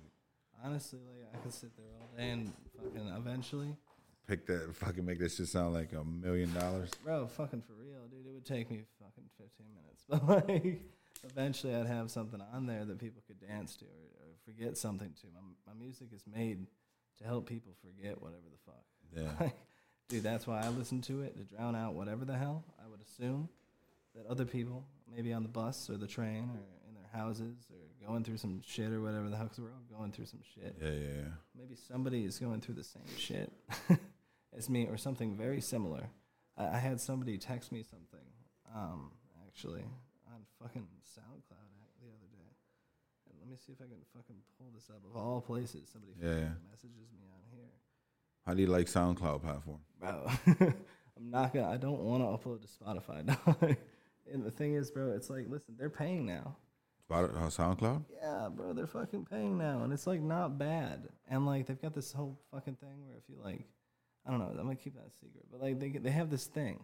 Honestly, like I could sit there all day and fucking eventually, Pick that, fucking make that shit sound like a million dollars. bro, fucking for real, dude. It would take me fucking 15 minutes, <laughs> but like eventually I'd have something on there that people could dance to or, or forget something to. My, my music is made to help people forget whatever the fuck. Yeah. <laughs> Dude, that's why I listen to it to drown out whatever the hell I would assume that other people, maybe on the bus or the train or in their houses or going through some shit or whatever the hell, because we're all going through some shit. Yeah, yeah, yeah. Maybe somebody is going through the same shit <laughs> as me or something very similar. I, I had somebody text me something, um, actually, on fucking SoundCloud the other day. And let me see if I can fucking pull this up. Of all places, somebody Yeah, messages me on here. How do you like SoundCloud platform? bro. <laughs> I'm not gonna. I don't want to upload to Spotify. <laughs> and the thing is, bro, it's like, listen, they're paying now. Spot- uh, SoundCloud? Yeah, bro, they're fucking paying now, and it's like not bad. And like they've got this whole fucking thing where if you like, I don't know, I'm gonna keep that a secret, but like they they have this thing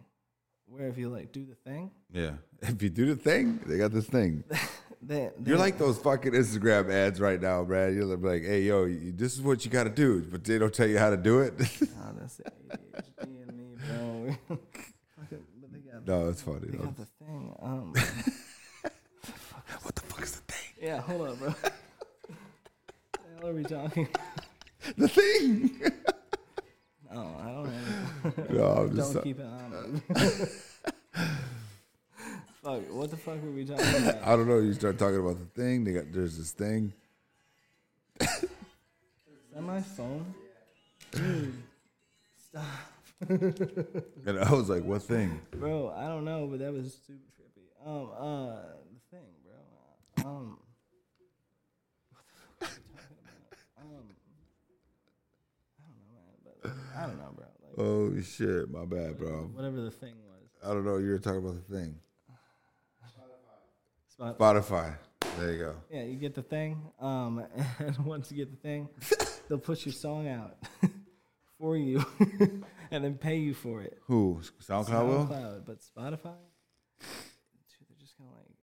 where if you like do the thing, Yeah. <laughs> If you do the thing, they got this thing. <laughs> they, You're like those fucking Instagram ads right now, Brad. You're like, hey, yo, you- this is what you got to do, but they don't tell you how to do it. <laughs> oh, that's ADHD in me, bro. Fucking- but they got no, it's funny. they though. got the thing. Um, What the fuck is the thing? Yeah, <laughs> hold up, bro. What the hell are we talking? The thing. <laughs> Oh, I don't know. <laughs> no, I'm just. Don't keep it on. Fuck, what the fuck were we talking about? I don't know. You start talking about the thing. They got there's this thing. Is that my phone? Dude, stop. And I was like, what thing? Bro, I don't know, but that was super trippy. Um, uh, the thing, bro. Um, what the fuck are we talking about? Um, I don't know, man, but I don't know, bro. Like, Oh shit, my bad, bro. whatever the thing was. I don't know. You were talking about the thing. Spot- Spotify. There you go. Yeah, you get the thing. Um, <laughs> and once you get the thing, <laughs> they'll put your song out <laughs> for you, and then pay you for it. Who? SoundCloud will? SoundCloud, but Spotify,